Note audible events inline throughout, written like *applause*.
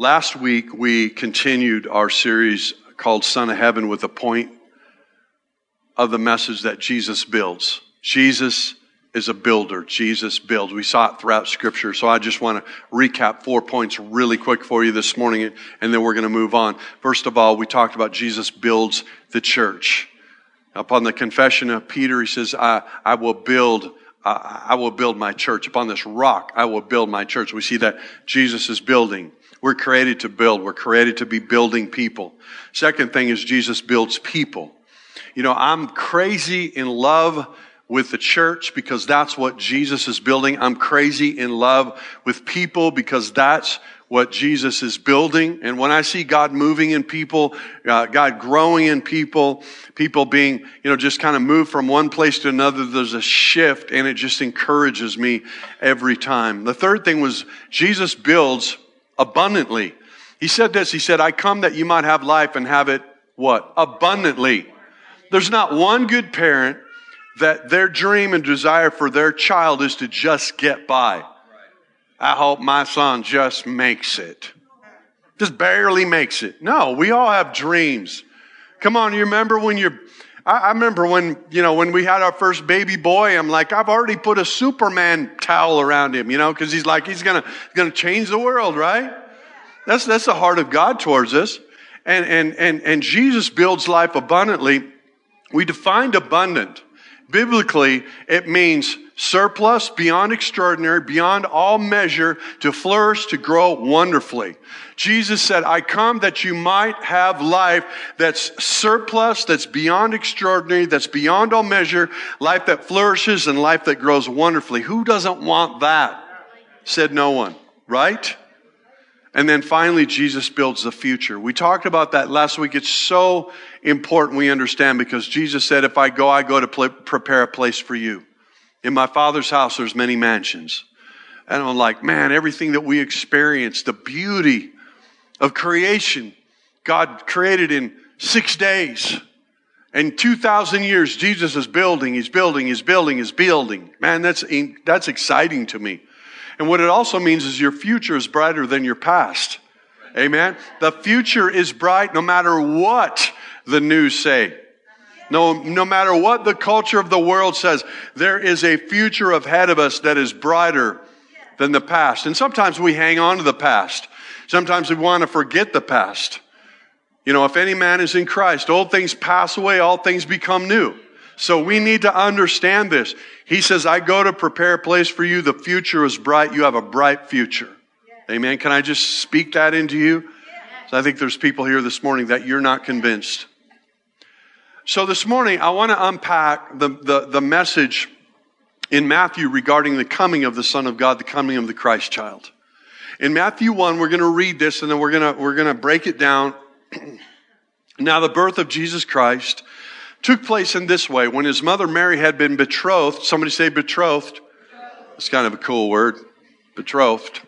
Last week, we continued our series called Son of Heaven with a point of the message that Jesus builds. Jesus is a builder. Jesus builds. We saw it throughout Scripture. So I just want to recap four points really quick for you this morning, and then we're going to move on. First of all, we talked about Jesus builds the church. Upon the confession of Peter, he says, I, I will build I will build my church. Upon this rock, I will build my church. We see that Jesus is building. We're created to build. We're created to be building people. Second thing is Jesus builds people. You know, I'm crazy in love with the church because that's what Jesus is building. I'm crazy in love with people because that's what Jesus is building. And when I see God moving in people, uh, God growing in people, people being, you know, just kind of moved from one place to another, there's a shift and it just encourages me every time. The third thing was Jesus builds abundantly. He said this, he said, I come that you might have life and have it what? Abundantly. There's not one good parent that their dream and desire for their child is to just get by. I hope my son just makes it. Just barely makes it. No, we all have dreams. Come on, you remember when you're I, remember when, you know, when we had our first baby boy, I'm like, I've already put a Superman towel around him, you know, because he's like, he's gonna, gonna change the world, right? That's, that's the heart of God towards us. And, and, and, and Jesus builds life abundantly. We defined abundant. Biblically, it means surplus, beyond extraordinary, beyond all measure, to flourish, to grow wonderfully. Jesus said, I come that you might have life that's surplus, that's beyond extraordinary, that's beyond all measure, life that flourishes and life that grows wonderfully. Who doesn't want that? Said no one, right? And then finally, Jesus builds the future. We talked about that last week. It's so important we understand because Jesus said, if I go, I go to pl- prepare a place for you. In my father's house, there's many mansions. And I'm like, man, everything that we experience, the beauty of creation, God created in six days. And 2,000 years, Jesus is building, he's building, he's building, he's building. Man, that's, that's exciting to me. And what it also means is your future is brighter than your past. Amen. The future is bright no matter what the news say. No, no matter what the culture of the world says, there is a future ahead of us that is brighter than the past. And sometimes we hang on to the past. Sometimes we want to forget the past. You know, if any man is in Christ, old things pass away, all things become new. So we need to understand this. He says, I go to prepare a place for you. The future is bright. You have a bright future. Amen. Can I just speak that into you? So I think there's people here this morning that you're not convinced. So this morning, I want to unpack the, the, the message in Matthew regarding the coming of the Son of God, the coming of the Christ child. In Matthew 1, we're going to read this and then we're going to, we're going to break it down. *clears throat* now, the birth of Jesus Christ took place in this way. When his mother Mary had been betrothed, somebody say betrothed. It's kind of a cool word. Betrothed.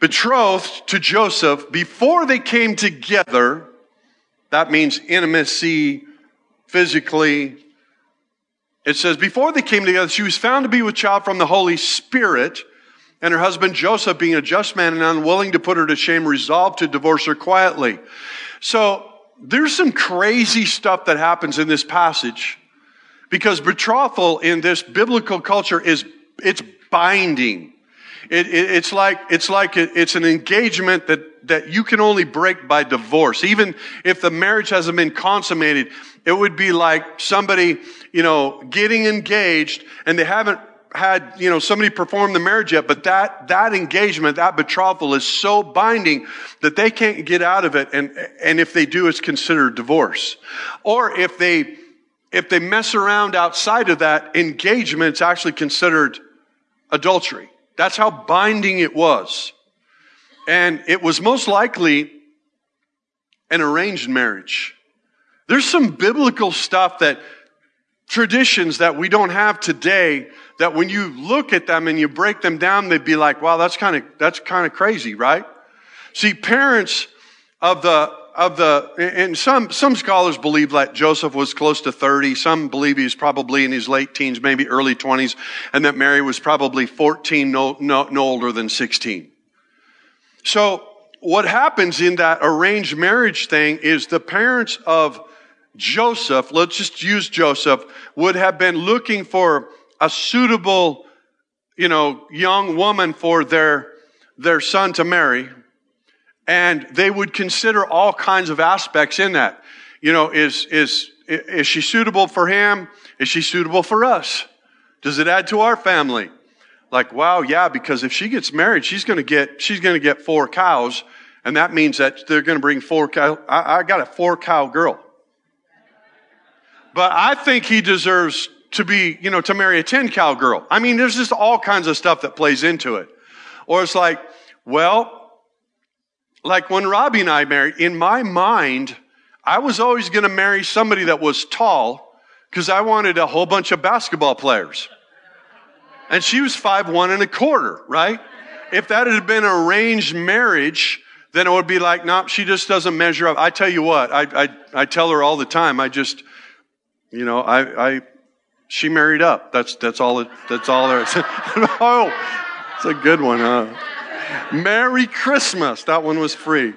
Betrothed to Joseph before they came together. That means intimacy physically. It says, before they came together, she was found to be with child from the Holy Spirit. And her husband Joseph, being a just man and unwilling to put her to shame, resolved to divorce her quietly. So there's some crazy stuff that happens in this passage because betrothal in this biblical culture is it's binding. It, it, it's like it's like it, it's an engagement that that you can only break by divorce. Even if the marriage hasn't been consummated, it would be like somebody you know getting engaged and they haven't had, you know, somebody perform the marriage yet, but that, that engagement, that betrothal is so binding that they can't get out of it. And, and if they do, it's considered divorce. Or if they, if they mess around outside of that engagement, it's actually considered adultery. That's how binding it was. And it was most likely an arranged marriage. There's some biblical stuff that traditions that we don't have today that when you look at them and you break them down, they'd be like, wow, that's kind of, that's kind of crazy, right? See, parents of the, of the, and some, some scholars believe that Joseph was close to 30. Some believe he's probably in his late teens, maybe early 20s, and that Mary was probably 14, no, no, no older than 16. So what happens in that arranged marriage thing is the parents of Joseph, let's just use Joseph, would have been looking for a suitable, you know, young woman for their, their son to marry. And they would consider all kinds of aspects in that. You know, is, is, is she suitable for him? Is she suitable for us? Does it add to our family? Like, wow, yeah, because if she gets married, she's going to get, she's going to get four cows. And that means that they're going to bring four cow. I, I got a four cow girl. But I think he deserves to be, you know, to marry a 10 cow girl. I mean, there's just all kinds of stuff that plays into it. Or it's like, well, like when Robbie and I married, in my mind, I was always going to marry somebody that was tall because I wanted a whole bunch of basketball players. And she was five one and a quarter, right? If that had been an arranged marriage, then it would be like, no, nope, she just doesn't measure up. I tell you what, I, I, I tell her all the time, I just, you know, I, I, she married up. That's, that's all that's all there is. *laughs* oh, it's a good one, huh? Merry Christmas. That one was free.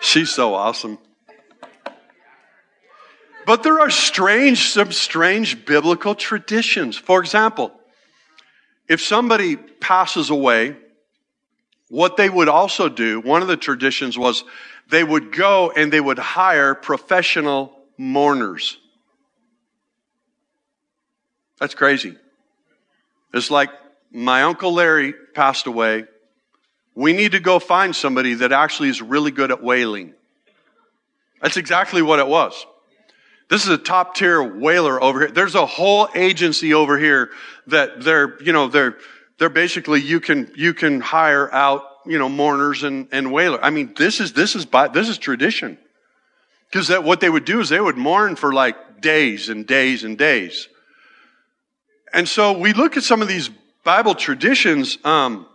She's so awesome. But there are strange, some strange biblical traditions. For example, if somebody passes away, what they would also do, one of the traditions was they would go and they would hire professional mourners. That's crazy. It's like my Uncle Larry passed away. We need to go find somebody that actually is really good at wailing. That's exactly what it was. This is a top tier wailer over here. There's a whole agency over here that they're, you know, they're, they're basically, you can, you can hire out, you know, mourners and, and wailer. I mean, this is, this is, by, this is tradition. Because that, what they would do is they would mourn for like days and days and days. And so we look at some of these Bible traditions, um,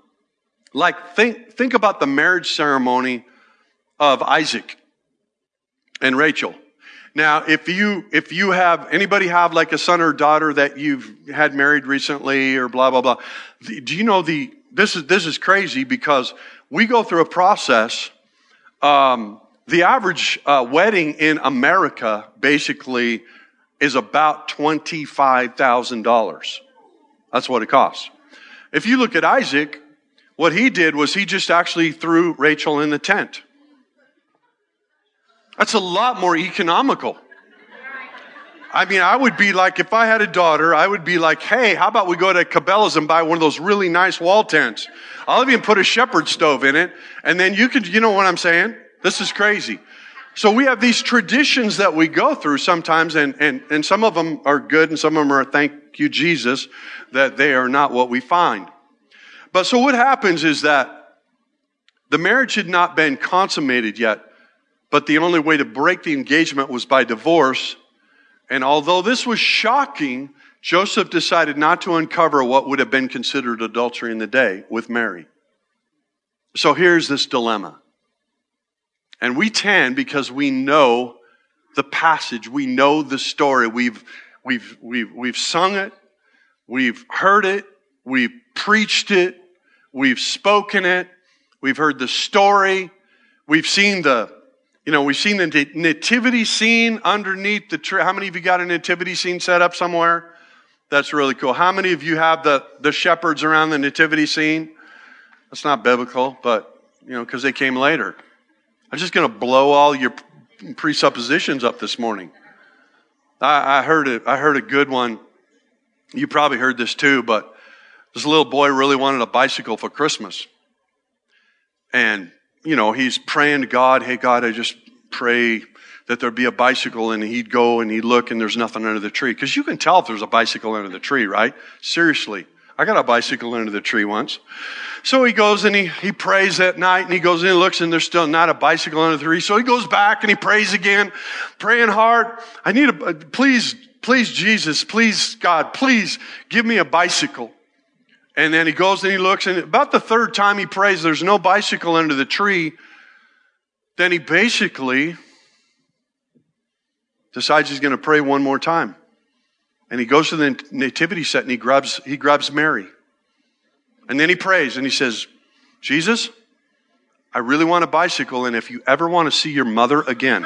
like think, think about the marriage ceremony of Isaac and Rachel. Now, if you, if you have, anybody have like a son or daughter that you've had married recently or blah, blah, blah. Do you know the, this is, this is crazy because we go through a process, um, the average uh, wedding in America basically is about $25,000. That's what it costs. If you look at Isaac, what he did was he just actually threw Rachel in the tent. That's a lot more economical. I mean, I would be like, if I had a daughter, I would be like, hey, how about we go to Cabela's and buy one of those really nice wall tents? I'll even put a shepherd stove in it. And then you could, you know what I'm saying? This is crazy. So we have these traditions that we go through sometimes, and, and, and some of them are good and some of them are thank you, Jesus, that they are not what we find. But so what happens is that the marriage had not been consummated yet, but the only way to break the engagement was by divorce. And although this was shocking, Joseph decided not to uncover what would have been considered adultery in the day with Mary. So here's this dilemma. And we tend, because we know the passage, we know the story, we've, we've, we've, we've sung it, we've heard it, we've preached it, we've spoken it, we've heard the story, we've seen the, you know, we've seen the nativity scene underneath the tree. How many of you got a nativity scene set up somewhere? That's really cool. How many of you have the, the shepherds around the nativity scene? That's not biblical, but, you know, because they came later. I'm just going to blow all your presuppositions up this morning. I, I heard it. I heard a good one. You probably heard this too, but this little boy really wanted a bicycle for Christmas. And, you know, he's praying to God, hey, God, I just pray that there'd be a bicycle and he'd go and he'd look and there's nothing under the tree. Because you can tell if there's a bicycle under the tree, right? Seriously. I got a bicycle under the tree once. So he goes and he, he prays that night and he goes in and looks and there's still not a bicycle under the tree. So he goes back and he prays again, praying hard. I need a, please, please Jesus, please God, please give me a bicycle. And then he goes and he looks and about the third time he prays, there's no bicycle under the tree. Then he basically decides he's going to pray one more time. And he goes to the nativity set and he grabs, he grabs Mary. And then he prays and he says, Jesus, I really want a bicycle, and if you ever want to see your mother again,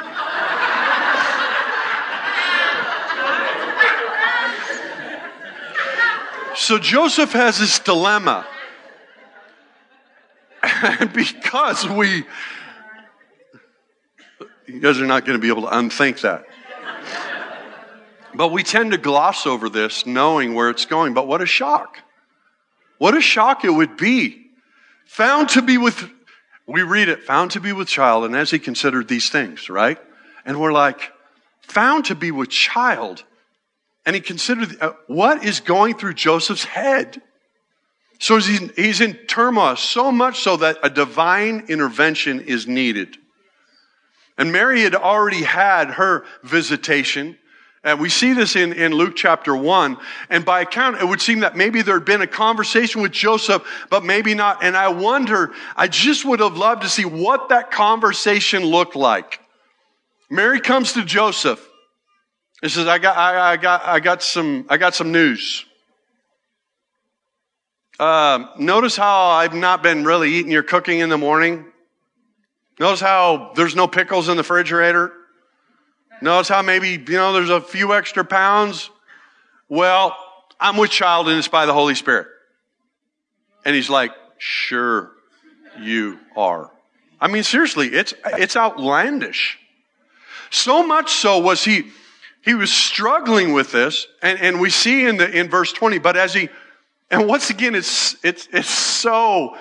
So Joseph has this dilemma. *laughs* And because we, you guys are not going to be able to unthink that. But we tend to gloss over this knowing where it's going. But what a shock. What a shock it would be. Found to be with, we read it, found to be with child, and as he considered these things, right? And we're like, found to be with child. And he considered uh, what is going through Joseph's head. So he's, he's in turmoil, so much so that a divine intervention is needed. And Mary had already had her visitation. And we see this in, in Luke chapter 1. And by account, it would seem that maybe there had been a conversation with Joseph, but maybe not. And I wonder, I just would have loved to see what that conversation looked like. Mary comes to Joseph and says, I got, I, I got, I got some, I got some news. Uh, notice how I've not been really eating your cooking in the morning. Notice how there's no pickles in the refrigerator. Notice how maybe, you know, there's a few extra pounds. Well, I'm with child and it's by the Holy Spirit. And he's like, sure you are. I mean, seriously, it's, it's outlandish. So much so was he, he was struggling with this. And, and we see in the, in verse 20, but as he, and once again, it's, it's, it's so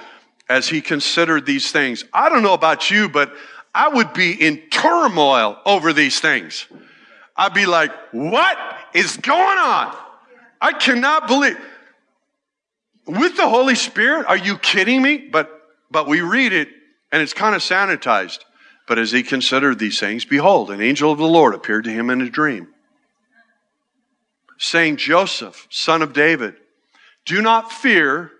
as he considered these things. I don't know about you, but I would be in turmoil over these things. I'd be like, what is going on? I cannot believe. With the Holy Spirit, are you kidding me? But, but we read it and it's kind of sanitized. But as he considered these things, behold, an angel of the Lord appeared to him in a dream, saying, Joseph, son of David, do not fear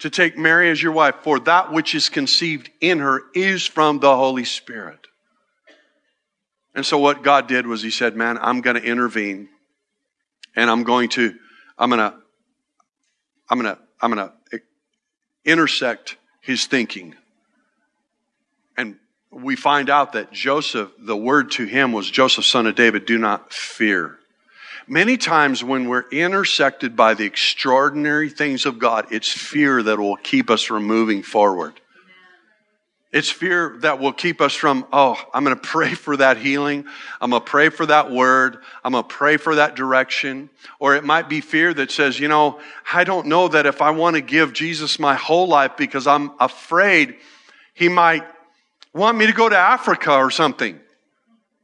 to take Mary as your wife, for that which is conceived in her is from the Holy Spirit. And so what God did was he said, man, I'm going to intervene and I'm going to, I'm going to, I'm going to, I'm going to intersect his thinking. And we find out that Joseph, the word to him was Joseph, son of David, do not fear. Many times when we're intersected by the extraordinary things of God, it's fear that will keep us from moving forward. It's fear that will keep us from, oh, I'm going to pray for that healing. I'm going to pray for that word. I'm going to pray for that direction. Or it might be fear that says, you know, I don't know that if I want to give Jesus my whole life because I'm afraid he might want me to go to Africa or something.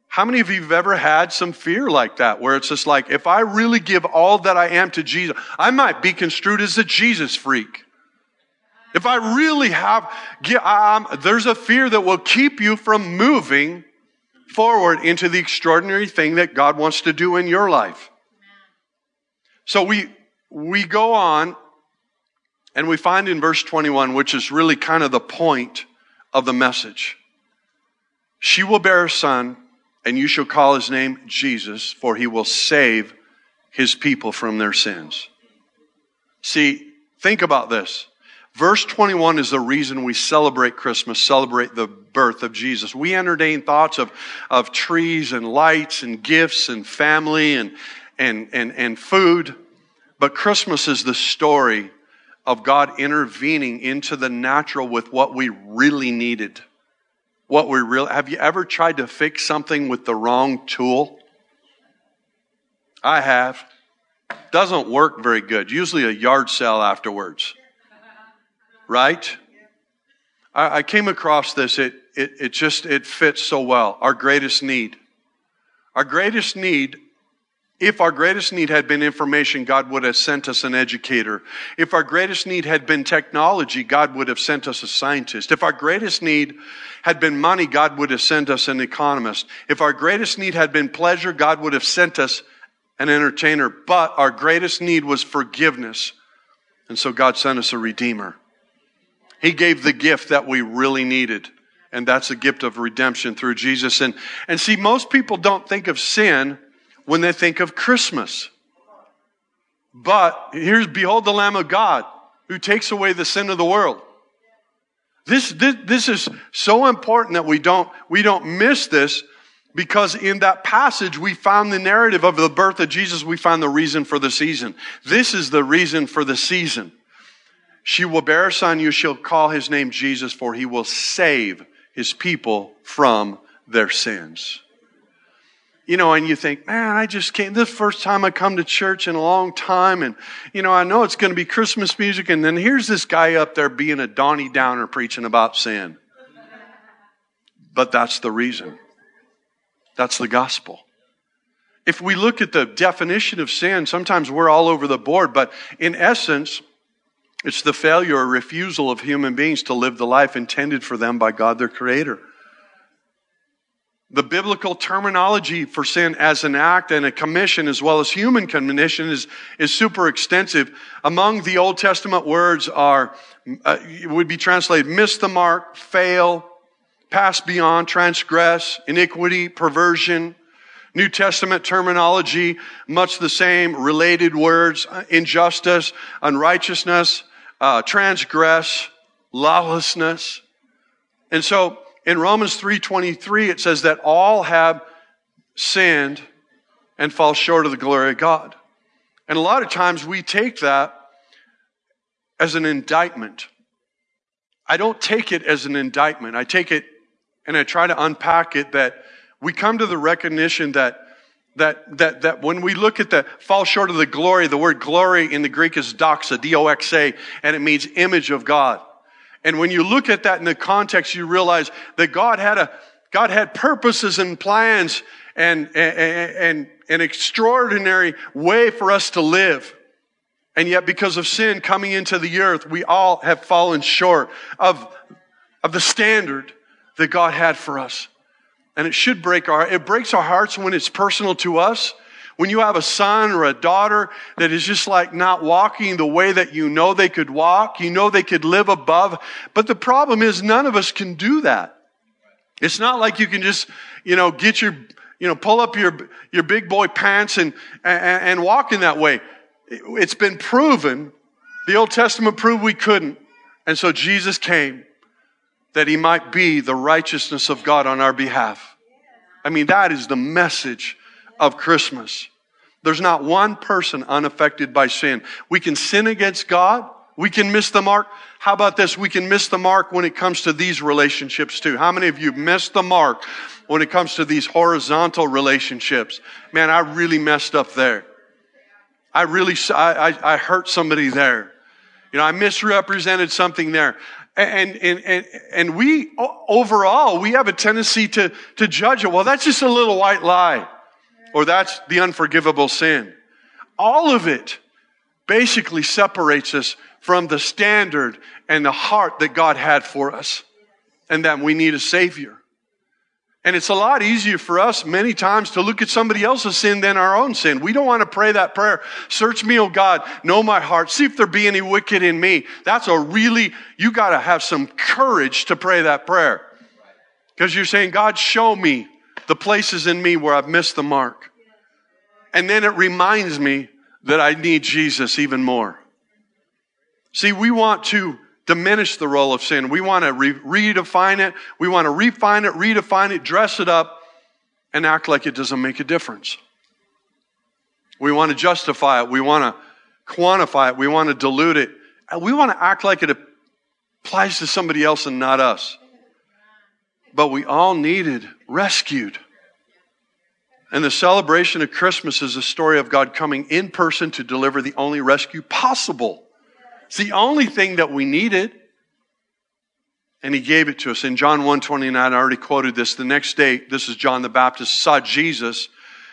How many of you have ever had some fear like that where it's just like, if I really give all that I am to Jesus, I might be construed as a Jesus freak. If I really have, um, there's a fear that will keep you from moving forward into the extraordinary thing that God wants to do in your life. So we, we go on and we find in verse 21, which is really kind of the point of the message. She will bear a son and you shall call his name Jesus, for he will save his people from their sins. See, think about this. Verse 21 is the reason we celebrate Christmas, celebrate the birth of Jesus. We entertain thoughts of, of trees and lights and gifts and family and, and, and, and food. But Christmas is the story of God intervening into the natural with what we really needed what we really have you ever tried to fix something with the wrong tool? I have. Doesn't work very good. Usually a yard sale afterwards. Right? I, I came across this. It, it, it just, it fits so well. Our greatest need. Our greatest need if our greatest need had been information, God would have sent us an educator. If our greatest need had been technology, God would have sent us a scientist. If our greatest need had been money, God would have sent us an economist. If our greatest need had been pleasure, God would have sent us an entertainer. But our greatest need was forgiveness. And so God sent us a redeemer. He gave the gift that we really needed. And that's the gift of redemption through Jesus. And, and see, most people don't think of sin when they think of Christmas. But here's, behold the Lamb of God who takes away the sin of the world. This, this, this is so important that we don't, we don't miss this because in that passage we found the narrative of the birth of Jesus. We found the reason for the season. This is the reason for the season. She will bear a son. You shall call his name Jesus for he will save his people from their sins you know, and you think, man, I just came, this first time I come to church in a long time, and, you know, I know it's going to be Christmas music, and then here's this guy up there being a Donnie Downer preaching about sin. But that's the reason. That's the gospel. If we look at the definition of sin, sometimes we're all over the board, but in essence, it's the failure or refusal of human beings to live the life intended for them by God, their creator. The biblical terminology for sin as an act and a commission, as well as human commission, is, is super extensive. Among the Old Testament words are, uh, would be translated miss the mark, fail, pass beyond, transgress, iniquity, perversion. New Testament terminology, much the same, related words, uh, injustice, unrighteousness, uh, transgress, lawlessness. And so, in Romans 3:23 it says that all have sinned and fall short of the glory of God. And a lot of times we take that as an indictment. I don't take it as an indictment. I take it and I try to unpack it that we come to the recognition that that, that, that when we look at the fall short of the glory, the word glory in the Greek is doxa, D-O-X-A, and it means image of God. And when you look at that in the context, you realize that God had a, God had purposes and plans and, and, and an extraordinary way for us to live. And yet, because of sin coming into the earth, we all have fallen short of, of the standard that God had for us. And it should break our, it breaks our hearts when it's personal to us. When you have a son or a daughter that is just like not walking the way that you know they could walk, you know they could live above. But the problem is none of us can do that. It's not like you can just, you know, get your, you know, pull up your, your big boy pants and, and, and walk in that way. It's been proven. The Old Testament proved we couldn't. And so Jesus came that he might be the righteousness of God on our behalf. I mean, that is the message of Christmas. There's not one person unaffected by sin. We can sin against God. We can miss the mark. How about this? We can miss the mark when it comes to these relationships too. How many of you missed the mark when it comes to these horizontal relationships? Man, I really messed up there. I really, I, I, I hurt somebody there. You know, I misrepresented something there. And, and, and, and we, overall, we have a tendency to, to judge it. Well, that's just a little white lie or that's the unforgivable sin. All of it basically separates us from the standard and the heart that God had for us and that we need a savior. And it's a lot easier for us many times to look at somebody else's sin than our own sin. We don't want to pray that prayer. Search me, oh God, know my heart. See if there be any wicked in me. That's a really, you got to have some courage to pray that prayer. Because you're saying, God, show me the places in me where I've missed the mark. And then it reminds me that I need Jesus even more. See, we want to diminish the role of sin. We want to re- redefine it. We want to refine it, redefine it, dress it up, and act like it doesn't make a difference. We want to justify it. We want to quantify it. We want to dilute it. We want to act like it applies to somebody else and not us but we all needed rescued. And the celebration of Christmas is a story of God coming in person to deliver the only rescue possible. It's the only thing that we needed. And he gave it to us. In John 1:29, I already quoted this. The next day, this is John the Baptist, saw Jesus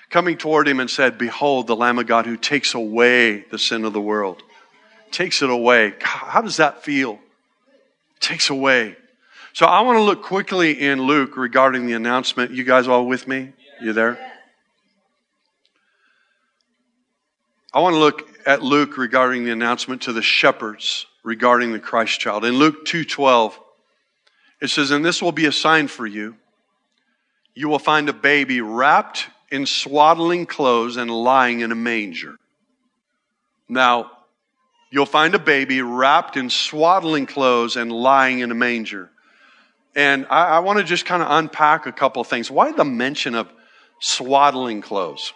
coming toward him and said, Behold, the Lamb of God who takes away the sin of the world. Takes it away. How does that feel? Takes away. So I want to look quickly in Luke regarding the announcement. You guys all with me? You there? I want to look at Luke regarding the announcement to the shepherds regarding the Christ child. In Luke 2:12, it says, "And this will be a sign for you. You will find a baby wrapped in swaddling clothes and lying in a manger." Now, you'll find a baby wrapped in swaddling clothes and lying in a manger. And I, I want to just kind of unpack a couple of things. Why the mention of swaddling clothes?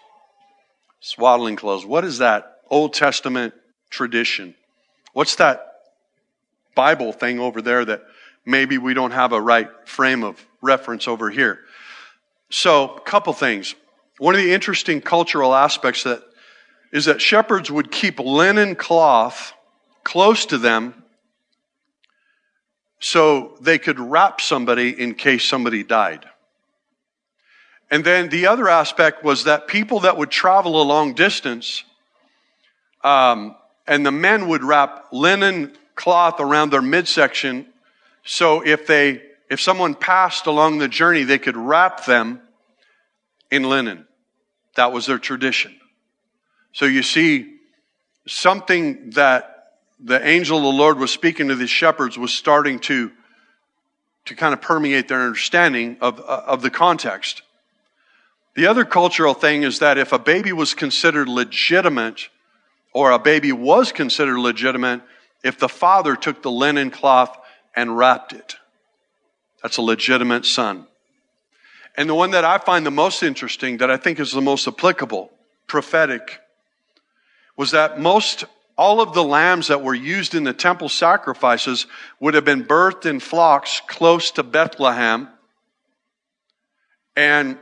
Swaddling clothes. What is that Old Testament tradition? What's that Bible thing over there that maybe we don't have a right frame of reference over here? So, a couple things. One of the interesting cultural aspects that is that shepherds would keep linen cloth close to them so they could wrap somebody in case somebody died. And then the other aspect was that people that would travel a long distance, um, and the men would wrap linen cloth around their midsection, so if they if someone passed along the journey, they could wrap them in linen. That was their tradition. So you see, something that the angel of the Lord was speaking to the shepherds was starting to, to kind of permeate their understanding of, of the context. The other cultural thing is that if a baby was considered legitimate, or a baby was considered legitimate, if the father took the linen cloth and wrapped it. That's a legitimate son. And the one that I find the most interesting, that I think is the most applicable, prophetic, was that most all of the lambs that were used in the temple sacrifices would have been birthed in flocks close to Bethlehem. And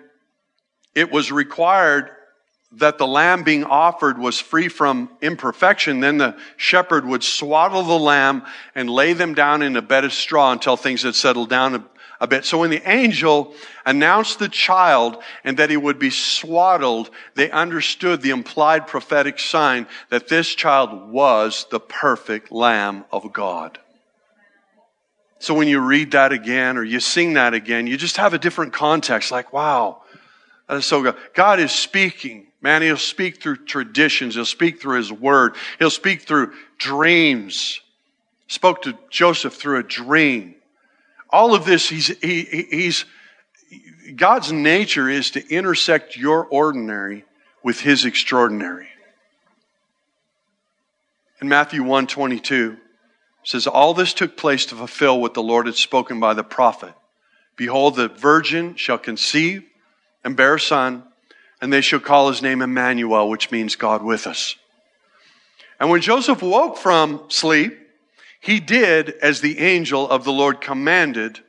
it was required that the lamb being offered was free from imperfection, then the shepherd would swaddle the lamb and lay them down in a bed of straw until things had settled down a bit. So when the angel announced the child and that he would be swaddled, they understood the implied prophetic sign that this child was the perfect lamb of God. So when you read that again or you sing that again, you just have a different context like, wow, that is so good. God is speaking. Man, He'll speak through traditions. He'll speak through His Word. He'll speak through dreams. Spoke to Joseph through a dream. All of this, He's, he, He's, God's nature is to intersect your ordinary with His extraordinary. In Matthew 1 22, says, All this took place to fulfill what the Lord had spoken by the prophet. Behold, the virgin shall conceive and bear a son, and they shall call his name Emmanuel, which means God with us. And when Joseph woke from sleep, he did as the angel of the Lord commanded,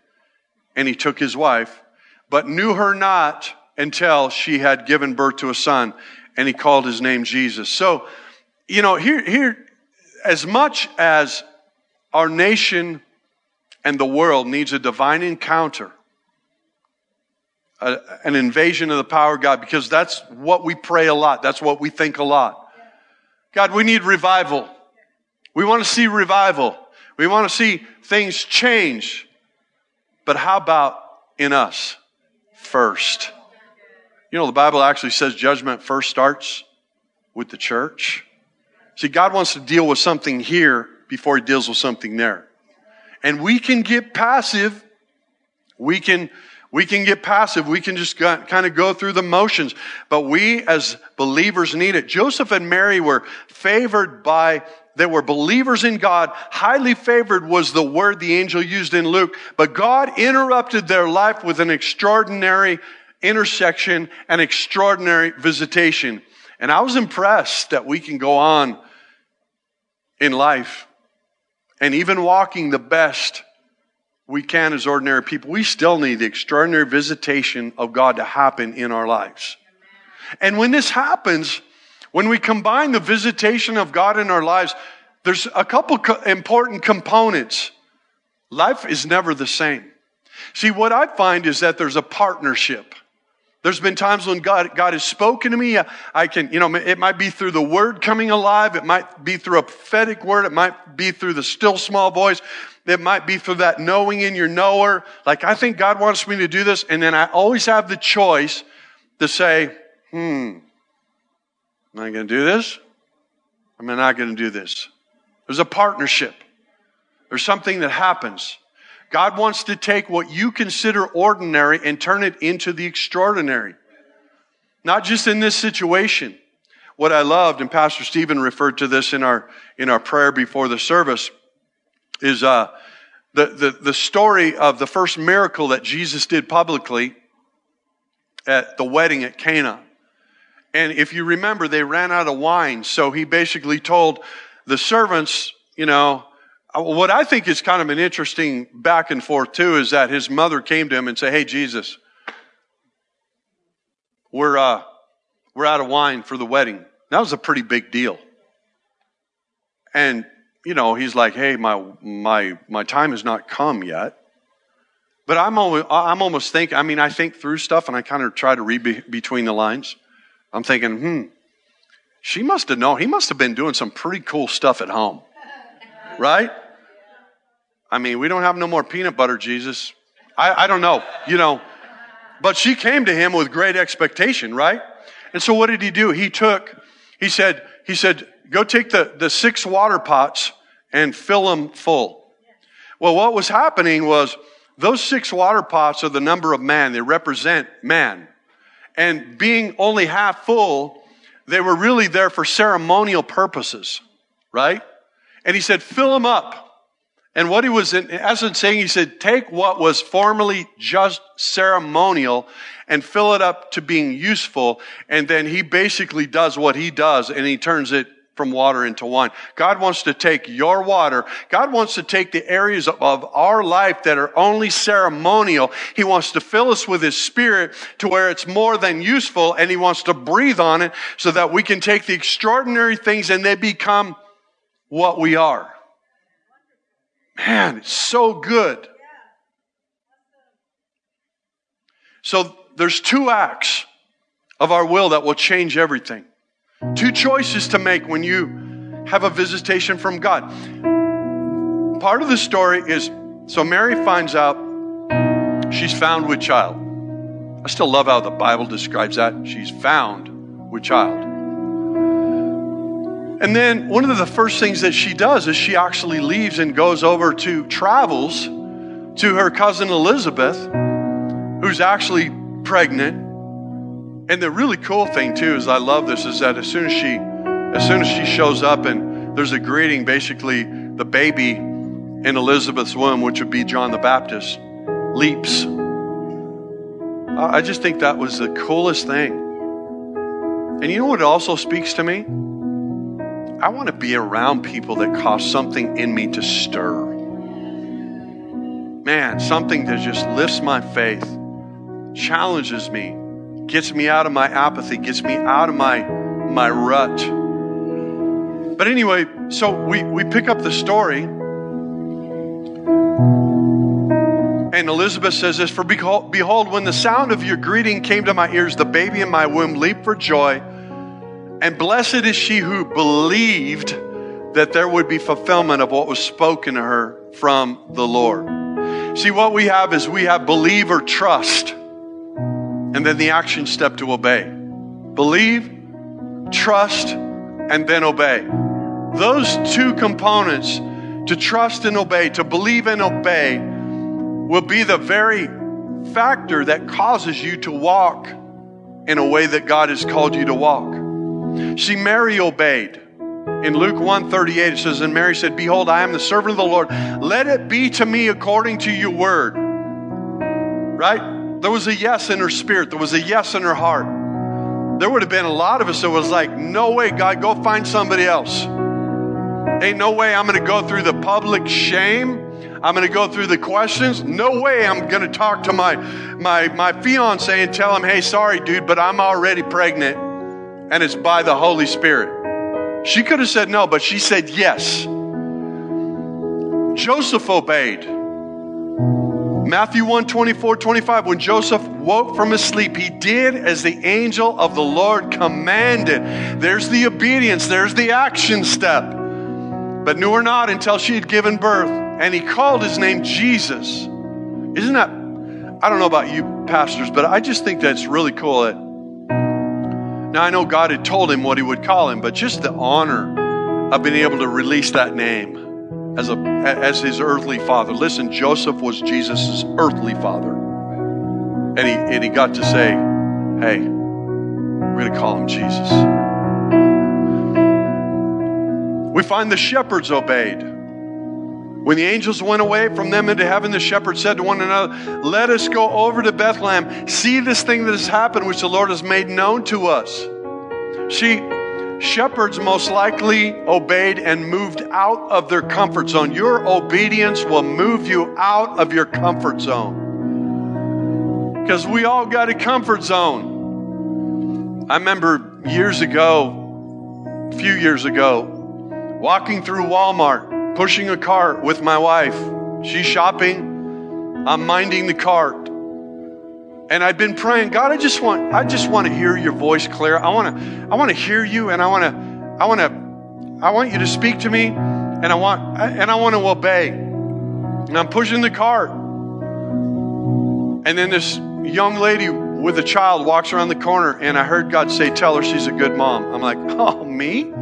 and he took his wife, but knew her not until she had given birth to a son, and he called his name Jesus. So, you know, here, here, as much as our nation and the world needs a divine encounter a, an invasion of the power of God because that's what we pray a lot. That's what we think a lot. God, we need revival. We want to see revival. We want to see things change. But how about in us first? You know, the Bible actually says judgment first starts with the church. See, God wants to deal with something here before he deals with something there. And we can get passive. We can we can get passive. We can just kind of go through the motions. But we as believers need it. Joseph and Mary were favored by, they were believers in God. Highly favored was the word the angel used in Luke. But God interrupted their life with an extraordinary intersection and extraordinary visitation. And I was impressed that we can go on in life and even walking the best we can as ordinary people, we still need the extraordinary visitation of God to happen in our lives. And when this happens, when we combine the visitation of God in our lives, there's a couple co- important components. Life is never the same. See, what I find is that there's a partnership. There's been times when God, God has spoken to me. I can, you know, it might be through the word coming alive. It might be through a prophetic word. It might be through the still small voice. It might be through that knowing in your knower. Like, I think God wants me to do this. And then I always have the choice to say, hmm, am I going to do this? Am I not going to do this? There's a partnership. There's something that happens. God wants to take what you consider ordinary and turn it into the extraordinary. Not just in this situation. what I loved, and Pastor Stephen referred to this in our in our prayer before the service, is uh, the, the the story of the first miracle that Jesus did publicly at the wedding at Cana. And if you remember, they ran out of wine, so he basically told the servants, you know, what I think is kind of an interesting back and forth too is that his mother came to him and said, "Hey, Jesus, we're uh, we're out of wine for the wedding." That was a pretty big deal. And you know, he's like, "Hey, my my my time has not come yet." But I'm almost, I'm almost thinking. I mean, I think through stuff, and I kind of try to read be, between the lines. I'm thinking, hmm, she must have known. He must have been doing some pretty cool stuff at home. Right? I mean, we don't have no more peanut butter, Jesus. I, I don't know, you know. But she came to him with great expectation, right? And so what did he do? He took, he said, he said, go take the, the six water pots and fill them full. Well, what was happening was those six water pots are the number of man. They represent man. And being only half full, they were really there for ceremonial purposes, right? And he said, fill them up. And what he was in essence saying, he said, take what was formerly just ceremonial and fill it up to being useful. And then he basically does what he does and he turns it from water into wine. God wants to take your water. God wants to take the areas of our life that are only ceremonial. He wants to fill us with His Spirit to where it's more than useful and He wants to breathe on it so that we can take the extraordinary things and they become what we are. Man, it's so good. So there's two acts of our will that will change everything. Two choices to make when you have a visitation from God. Part of the story is so Mary finds out she's found with child. I still love how the Bible describes that. She's found with child. And then one of the first things that she does is she actually leaves and goes over to travels to her cousin Elizabeth, who's actually pregnant and the really cool thing too is I love this is that as soon as she as soon as she shows up and there's a greeting, basically the baby in Elizabeth's womb, which would be John the Baptist, leaps. I just think that was the coolest thing. And you know what also speaks to me? I want to be around people that cause something in me to stir. Man, something that just lifts my faith, challenges me, gets me out of my apathy, gets me out of my my rut. But anyway, so we, we pick up the story. And Elizabeth says this For behold, behold, when the sound of your greeting came to my ears, the baby in my womb leaped for joy. And blessed is she who believed that there would be fulfillment of what was spoken to her from the Lord. See, what we have is we have believer trust and then the action step to obey. Believe, trust, and then obey. Those two components, to trust and obey, to believe and obey, will be the very factor that causes you to walk in a way that God has called you to walk. See, Mary obeyed. In Luke 138, it says, And Mary said, Behold, I am the servant of the Lord. Let it be to me according to your word. Right? There was a yes in her spirit, there was a yes in her heart. There would have been a lot of us that was like, no way, God, go find somebody else. Ain't no way I'm going to go through the public shame. I'm going to go through the questions. No way I'm going to talk to my, my, my fiance and tell him, hey, sorry, dude, but I'm already pregnant and it's by the Holy Spirit. She could have said no, but she said yes. Joseph obeyed. Matthew 1 24, 25. When Joseph woke from his sleep, he did as the angel of the Lord commanded. There's the obedience, there's the action step. But knew her not until she had given birth. And he called his name Jesus. Isn't that, I don't know about you pastors, but I just think that's really cool. That, now, I know God had told him what he would call him, but just the honor of being able to release that name as, a, as his earthly father. Listen, Joseph was Jesus' earthly father. And he, and he got to say, hey, we're going to call him Jesus. We find the shepherds obeyed. When the angels went away from them into heaven, the shepherds said to one another, Let us go over to Bethlehem, see this thing that has happened, which the Lord has made known to us. See, shepherds most likely obeyed and moved out of their comfort zone. Your obedience will move you out of your comfort zone. Because we all got a comfort zone. I remember years ago, a few years ago, walking through Walmart, pushing a cart with my wife. She's shopping, I'm minding the cart. And I've been praying, God, I just want, I just want to hear your voice clear. I want to, I want to hear you, and I want to, I want to, I want you to speak to me, and I want, and I want to obey. And I'm pushing the cart, and then this young lady with a child walks around the corner, and I heard God say, "Tell her she's a good mom." I'm like, "Oh, me?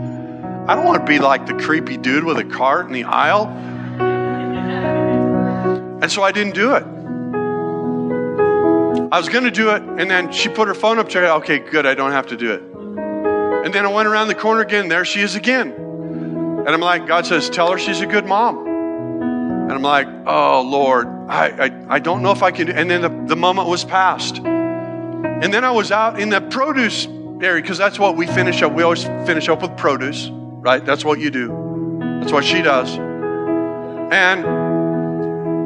I don't want to be like the creepy dude with a cart in the aisle." And so I didn't do it. I was going to do it, and then she put her phone up to her. Okay, good, I don't have to do it. And then I went around the corner again. There she is again. And I'm like, God says, tell her she's a good mom. And I'm like, oh, Lord, I, I, I don't know if I can do And then the, the moment was past. And then I was out in the produce area because that's what we finish up. We always finish up with produce, right? That's what you do. That's what she does. And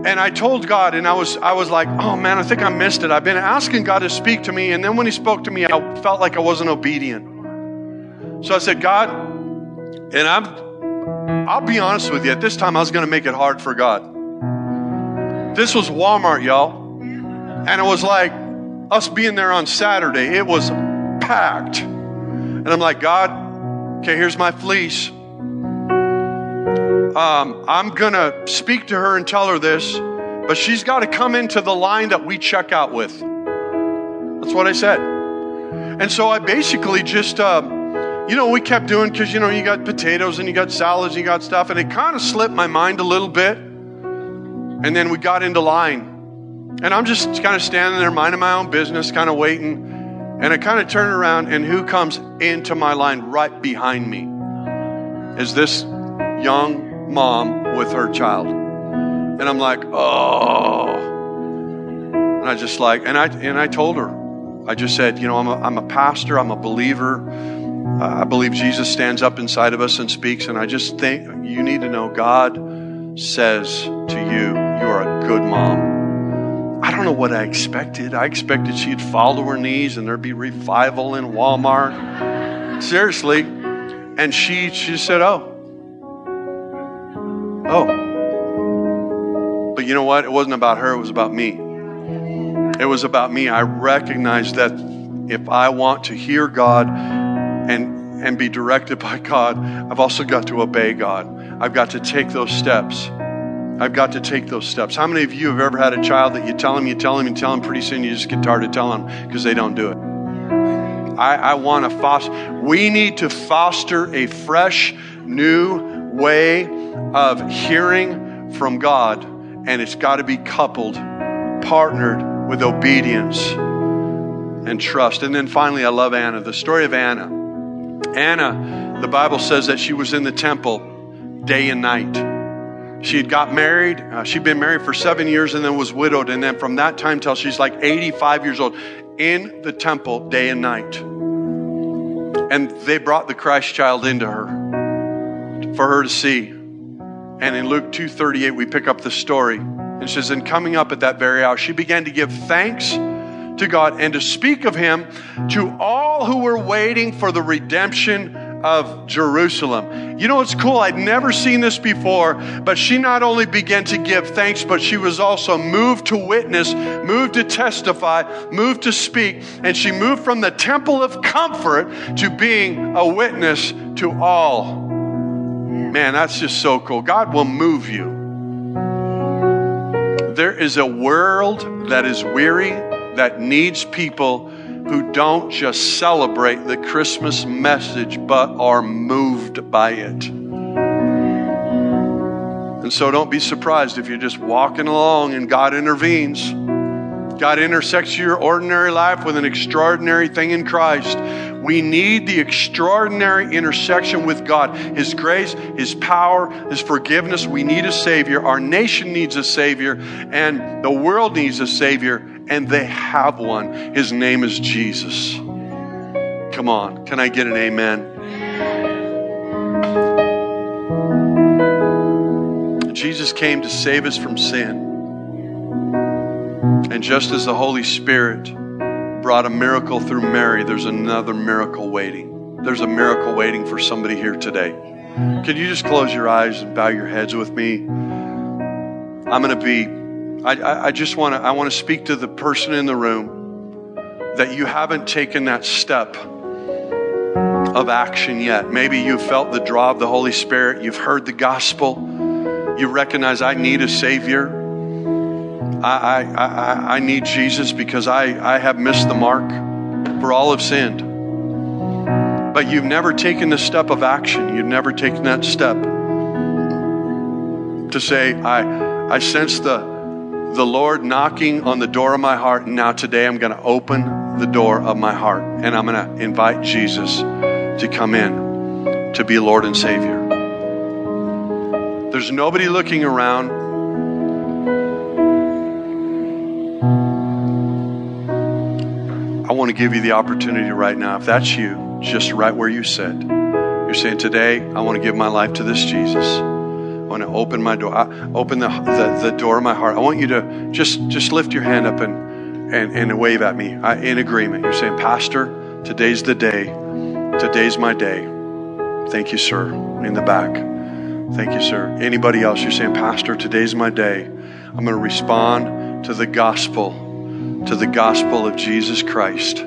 and I told God, and I was, I was like, oh man, I think I missed it. I've been asking God to speak to me, and then when He spoke to me, I felt like I wasn't obedient. So I said, God, and I'm, I'll be honest with you. At this time, I was going to make it hard for God. This was Walmart, y'all, and it was like us being there on Saturday. It was packed, and I'm like, God, okay, here's my fleece um, I'm going to speak to her and tell her this, but she's got to come into the line that we check out with. That's what I said. And so I basically just, uh, you know, we kept doing because, you know, you got potatoes and you got salads and you got stuff, and it kind of slipped my mind a little bit. And then we got into line. And I'm just kind of standing there minding my own business, kind of waiting. And I kind of turn around, and who comes into my line right behind me? Is this young mom with her child. And I'm like, oh. And I just like, and I and I told her, I just said, you know, I'm a, I'm a pastor, I'm a believer. Uh, I believe Jesus stands up inside of us and speaks. And I just think you need to know God says to you, you are a good mom. I don't know what I expected. I expected she'd fall to her knees and there'd be revival in Walmart. Seriously. And she, she said, Oh, Oh. But you know what? It wasn't about her, it was about me. It was about me. I recognized that if I want to hear God and, and be directed by God, I've also got to obey God. I've got to take those steps. I've got to take those steps. How many of you have ever had a child that you tell them, you tell them, you tell them, pretty soon you just get tired of telling them because they don't do it? I, I want to foster. We need to foster a fresh, new way of hearing from God, and it's got to be coupled, partnered with obedience and trust. And then finally, I love Anna. The story of Anna. Anna, the Bible says that she was in the temple day and night. She had got married. Uh, she'd been married for seven years and then was widowed. And then from that time till she's like 85 years old, in the temple day and night. And they brought the Christ child into her for her to see. And in Luke 2:38 we pick up the story. And says, "In coming up at that very hour, she began to give thanks to God and to speak of him to all who were waiting for the redemption of Jerusalem. You know, it's cool. I'd never seen this before, but she not only began to give thanks, but she was also moved to witness, moved to testify, moved to speak, and she moved from the temple of comfort to being a witness to all Man, that's just so cool. God will move you. There is a world that is weary, that needs people who don't just celebrate the Christmas message, but are moved by it. And so don't be surprised if you're just walking along and God intervenes. God intersects your ordinary life with an extraordinary thing in Christ We need the extraordinary intersection with God His grace, His power, His forgiveness. We need a Savior. Our nation needs a Savior, and the world needs a Savior, and they have one. His name is Jesus. Come on, can I get an amen? Jesus came to save us from sin. And just as the Holy Spirit brought a miracle through Mary, there's another miracle waiting. There's a miracle waiting for somebody here today. Can you just close your eyes and bow your heads with me? I'm going to be, I, I just want to, I want to speak to the person in the room that you haven't taken that step of action yet. Maybe you felt the draw of the Holy Spirit, you've heard the gospel, you recognize I need a Savior. I, I, I, I need Jesus because I, I have missed the mark, for all have sinned. But you've never taken the step of action. You've never taken that step to say, I, I sense the, the Lord knocking on the door of my heart, and now today I'm going to open the door of my heart and I'm going to invite Jesus to come in to be Lord and Savior. There's nobody looking around. I want to give you the opportunity right now. If that's you, just right where you sit, you're saying, Today, I want to give my life to this Jesus. I want to open my door, I, open the, the, the, door of my heart. I want you to just, just lift your hand up and, and, and wave at me I, in agreement. You're saying, Pastor, today's the day. Today's my day. Thank you, sir. In the back. Thank you, sir. Anybody else? You're saying, Pastor, today's my day. I'm going to respond to the gospel to the gospel of Jesus Christ.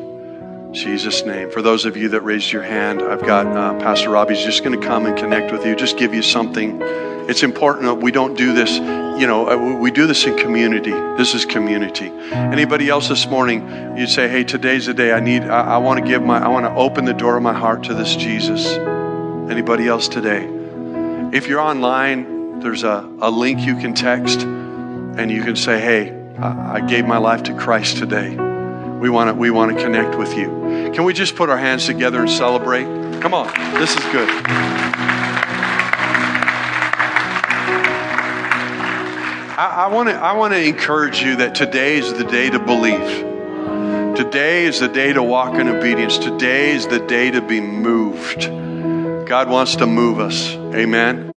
Jesus' name. For those of you that raised your hand, I've got uh, Pastor Robbie's just going to come and connect with you, just give you something. It's important that we don't do this, you know, uh, we do this in community. This is community. Anybody else this morning, you'd say, hey, today's the day I need, I, I want to give my, I want to open the door of my heart to this Jesus. Anybody else today? If you're online, there's a, a link you can text and you can say, hey, I gave my life to Christ today. We want to we want to connect with you. Can we just put our hands together and celebrate? Come on, this is good. I want to I want to encourage you that today is the day to believe. Today is the day to walk in obedience. Today is the day to be moved. God wants to move us. Amen.